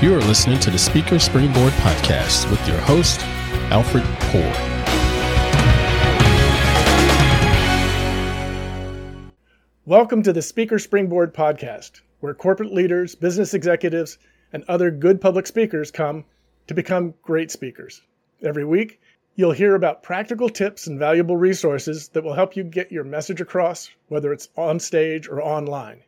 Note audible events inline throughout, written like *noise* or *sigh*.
You are listening to the Speaker Springboard Podcast with your host, Alfred Poor. Welcome to the Speaker Springboard Podcast, where corporate leaders, business executives, and other good public speakers come to become great speakers. Every week, you'll hear about practical tips and valuable resources that will help you get your message across, whether it's on stage or online.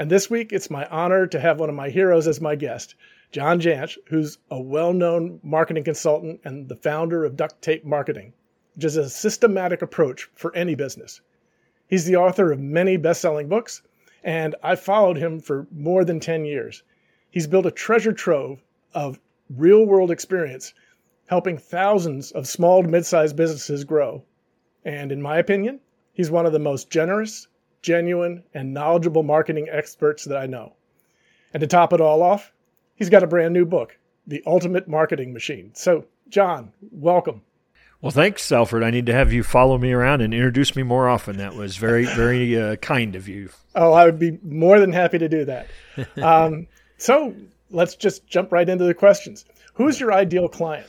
And this week, it's my honor to have one of my heroes as my guest, John Jantsch, who's a well known marketing consultant and the founder of Duct Tape Marketing, which is a systematic approach for any business. He's the author of many best selling books, and I've followed him for more than 10 years. He's built a treasure trove of real world experience helping thousands of small to mid sized businesses grow. And in my opinion, he's one of the most generous, genuine, and knowledgeable marketing experts that I know. And to top it all off, he's got a brand new book, The Ultimate Marketing Machine. So, John, welcome. Well, thanks, Alfred. I need to have you follow me around and introduce me more often. That was very, very uh, kind of you. Oh, I would be more than happy to do that. *laughs* Um, so let's just jump right into the questions. Who's your ideal client?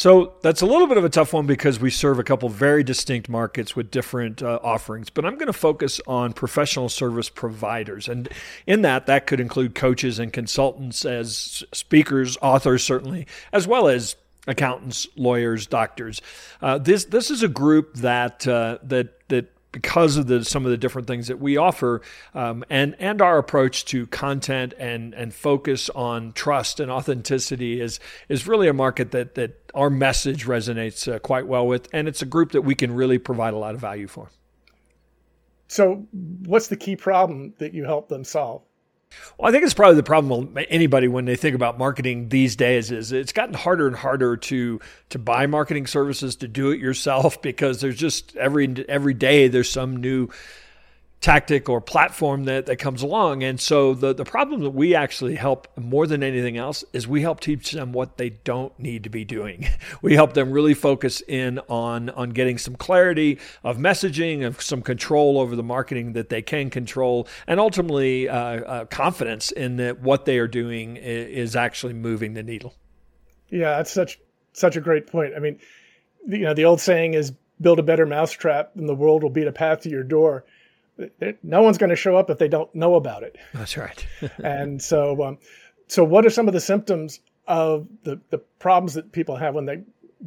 So that's a little bit of a tough one because we serve a couple very distinct markets with different uh, offerings. But I'm going to focus on professional service providers, and in that, that could include coaches and consultants, as speakers, authors, certainly, as well as accountants, lawyers, doctors. Uh, this this is a group that uh, that that because of the some of the different things that we offer um, and and our approach to content and and focus on trust and authenticity is is really a market that that our message resonates uh, quite well with and it's a group that we can really provide a lot of value for. So what's the key problem that you help them solve well, I think it's probably the problem with anybody when they think about marketing these days is it's gotten harder and harder to to buy marketing services to do it yourself *laughs* because there's just every every day there's some new tactic or platform that, that comes along. And so the, the problem that we actually help more than anything else is we help teach them what they don't need to be doing. *laughs* We help them really focus in on, on getting some clarity of messaging, of some control over the marketing that they can control, and ultimately uh, uh, confidence in that what they are doing is actually moving the needle. Yeah, that's such such a great point. I mean, you know, the old saying is build a better mousetrap and the world will beat a path to your door no one's going to show up if they don't know about it. That's right. *laughs* and so, um, so what are some of the symptoms of the, the problems that people have when they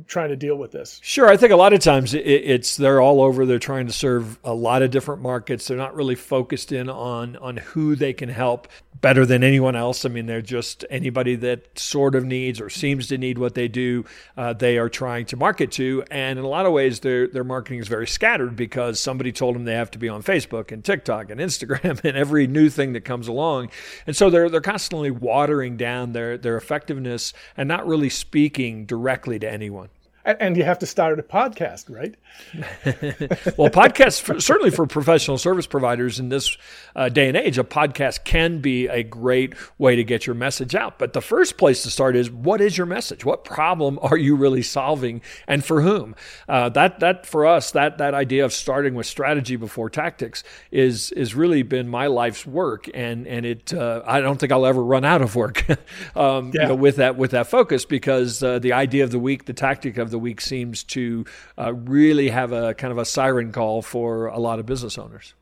trying to deal with this? Sure. I think a lot of times it, it's they're all over. They're trying to serve a lot of different markets. They're not really focused in on on who they can help better than anyone else. I mean, they're just anybody that sort of needs or seems to need what they do. Uh, they are trying to market to, and in a lot of ways, their their marketing is very scattered because somebody told them they have to be on Facebook and TikTok and Instagram *laughs* and every new thing that comes along, and so they're they're constantly watering down their their effectiveness and not really speaking directly to anyone. And you have to start a podcast, right? *laughs* well, podcasts, for, certainly for professional service providers in this uh, day and age, a podcast can be a great way to get your message out. But the first place to start is what is your message? What problem are you really solving and for whom? Uh, that, that for us, that, that idea of starting with strategy before tactics is, is really been my life's work. And, and it, uh, I don't think I'll ever run out of work *laughs* um, yeah. you know, with that, with that focus because uh, the idea of the week, the tactic of the week seems to uh, really have a kind of a siren call for a lot of business owners.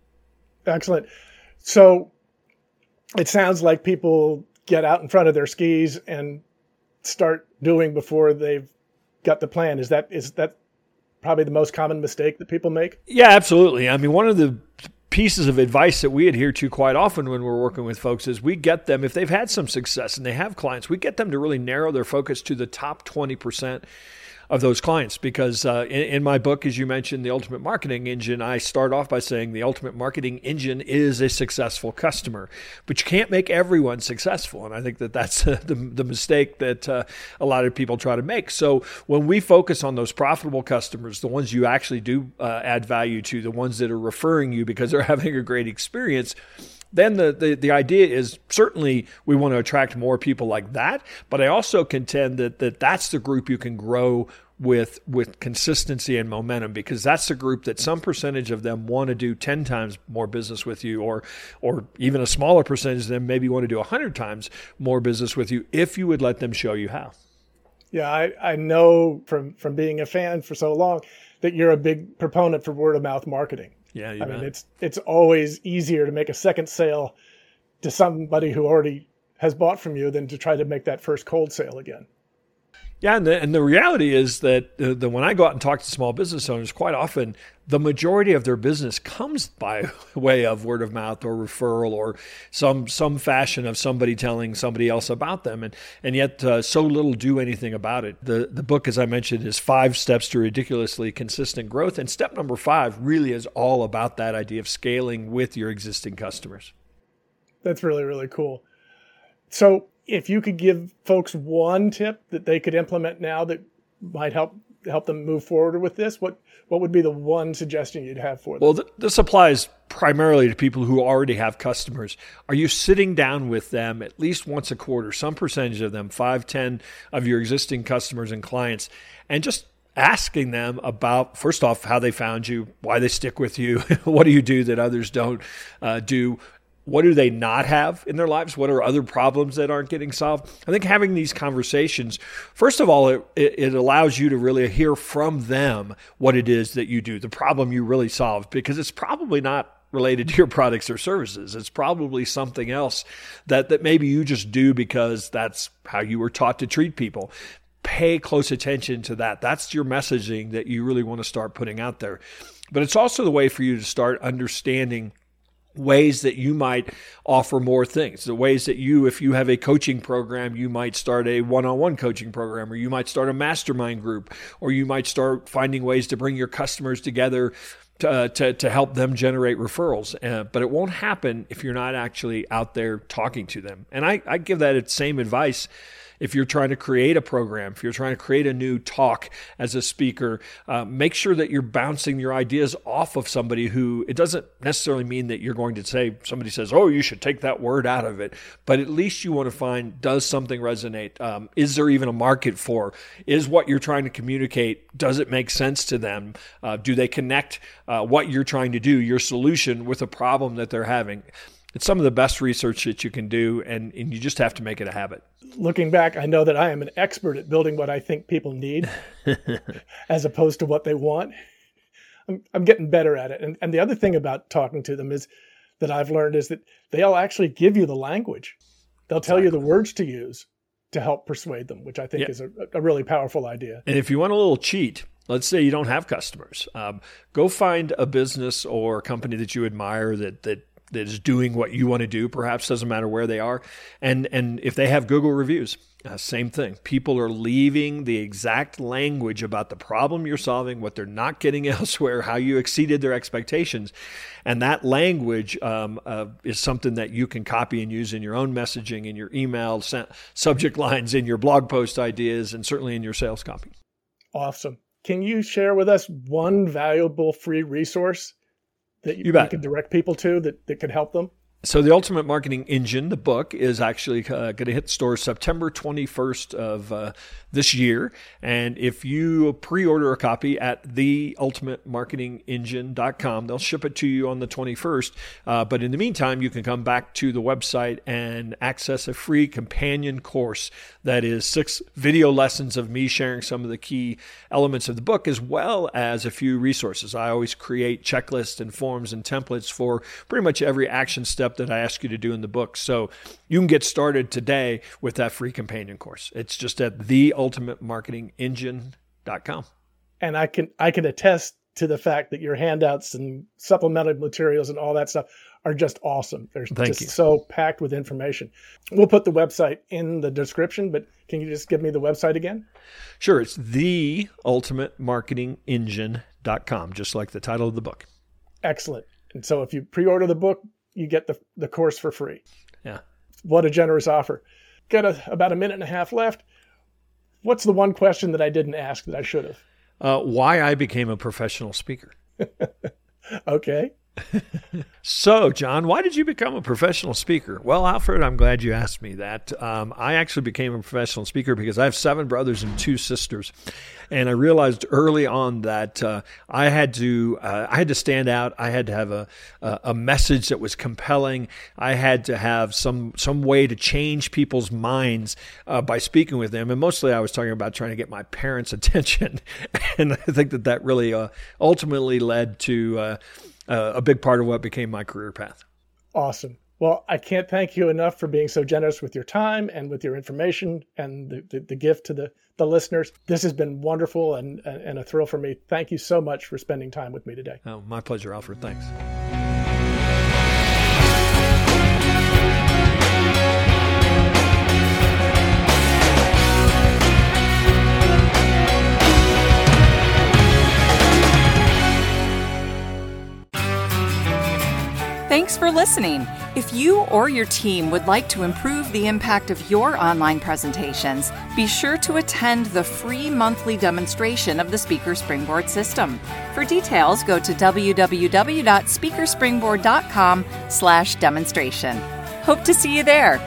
Excellent. So it sounds like people get out in front of their skis and start doing before they've got the plan. Is that is that probably the most common mistake that people make? Yeah, absolutely. I mean, one of the pieces of advice that we adhere to quite often when we're working with folks is we get them if they've had some success and they have clients, we get them to really narrow their focus to the top 20% of those clients because uh, in, in, my book, as you mentioned, the ultimate marketing engine, I start off by saying the ultimate marketing engine is a successful customer, but you can't make everyone successful, and I think that that's *laughs* the, the mistake that uh, a lot of people try to make. So when we focus on those profitable customers, the ones you actually do uh, add value to, the ones that are referring you because they're *laughs* having a great experience then the, the, the idea is certainly we want to attract more people like that. But I also contend that, that that's the group you can grow with with consistency and momentum because that's the group that some percentage of them want to do 10 times more business with you or or even a smaller percentage of them maybe want to do 100 times more business with you if you would let them show you how. Yeah, I, I know from from being a fan for so long that you're a big proponent for word of mouth marketing. Yeah, I bet. mean it's it's always easier to make a second sale to somebody who already has bought from you than to try to make that first cold sale again. Yeah, and the, and the reality is that the, when I go out and talk to small business owners, quite often the majority of their business comes by *laughs* way of word of mouth or referral or some some fashion of somebody telling somebody else about them, and and yet uh, so little do anything about it. The the book, as I mentioned, is five steps to ridiculously consistent growth, and step number five really is all about that idea of scaling with your existing customers. That's really really cool. So if you could give folks one tip that they could implement now that might help help them move forward with this, what what would be the one suggestion you'd have for them? Well, th- this applies primarily to people who already have customers. Are you sitting down with them at least once a quarter, some percentage of them, five, ten of your existing customers and clients, and just asking them about first off how they found you, why they stick with you, *laughs* what do you do that others don't uh, do, what do they not have in their lives? What are other problems that aren't getting solved? I think having these conversations, first of all, it, it allows you to really hear from them what it is that you do, the problem you really solve, because it's probably not related to your products or services. It's probably something else that, that maybe you just do because that's how you were taught to treat people. Pay close attention to that. That's your messaging that you really want to start putting out there. But it's also the way for you to start understanding ways that you might offer more things the ways that you if you have a coaching program you might start a one-on-one coaching program or you might start a mastermind group or you might start finding ways to bring your customers together to, uh, to, to help them generate referrals. Uh, but it won't happen if you're not actually out there talking to them. And I, I give that same advice if you're trying to create a program, if you're trying to create a new talk as a speaker, uh, make sure that you're bouncing your ideas off of somebody who it doesn't necessarily mean that you're going to say, somebody says, oh, you should take that word out of it. But at least you want to find, does something resonate? Um, is there even a market for? Is what you're trying to communicate, does it make sense to them? Uh, do they connect uh, what you're trying to do, your solution, with a problem that they're having? It's some of the best research that you can do, and, and you just have to make it a habit looking back, I know that I am an expert at building what I think people need *laughs* as opposed to what they want. I'm, I'm getting better at it. And, and the other thing about talking to them is that I've learned is that they'll actually give you the language. They'll tell exactly. you the words to use to help persuade them, which I think is a, a, really powerful idea. And if you want a little cheat, let's say you don't have customers, um, go find a business or a company that you admire that that that is doing what you want to do, perhaps doesn't matter where they are. And and if they have Google reviews, uh, same thing. People are leaving the exact language about the problem you're solving, what they're not getting *laughs* elsewhere, how you exceeded their expectations. And that language um, uh, is something that you can copy and use in your own messaging, in your email subject lines, in your blog post ideas, and certainly in your sales copy. Awesome. Can you share with us one valuable free resource that you, you, you can direct people to that, that could help them? So, the Ultimate Marketing Engine, the book, is actually uh, going to hit stores September 21st of uh, this year. And if you pre-order a copy at theultimatemarketingengine.com, they'll ship it to you on the 21st. Uh, but in the meantime, you can come back to the website and access a free companion course that is six video lessons of me sharing some of the key elements of the book, as well as a few resources. I always create checklists and forms and templates for pretty much every action step step that I ask you to do in the book. So you can get started today with that free companion course. It's just at theultimatemarketingengine.com. And I can I can attest to the fact that your handouts and supplemental materials and all that stuff are just awesome. They're Thank just you. so packed with information. We'll put the website in the description, but can you just give me the website again? Sure. It's theultimatemarketingengine.com, just like the title of the book. Excellent. And so if you pre-order the book, you get the, the course for free. Yeah. What a generous offer. Got a, about a minute and a half left. What's the one question that I didn't ask that I should have? Uh, why I became a professional speaker. *laughs* okay. *laughs* so, John, why did you become a professional speaker? Well, Alfred, I'm glad you asked me that. Um, I actually became a professional speaker because I have seven brothers and two sisters, and I realized early on that uh, I had to uh, I had to stand out. I had to have a a message that was compelling. I had to have some some way to change people's minds uh, by speaking with them. And mostly, I was talking about trying to get my parents' *laughs* attention, and I think that that really uh, ultimately led to uh, uh, a big part of what became my career path. Awesome. Well, I can't thank you enough for being so generous with your time and with your information and the, the, the gift to the, the listeners. This has been wonderful and, and a thrill for me. Thank you so much for spending time with me today. Oh, my pleasure, Alfred. Thanks. Thanks for listening. If you or your team would like to improve the impact of your online presentations, be sure to attend the free monthly demonstration of the Speaker Springboard system. For details, go to www.speakerspringboard.com/demonstration. Hope to see you there.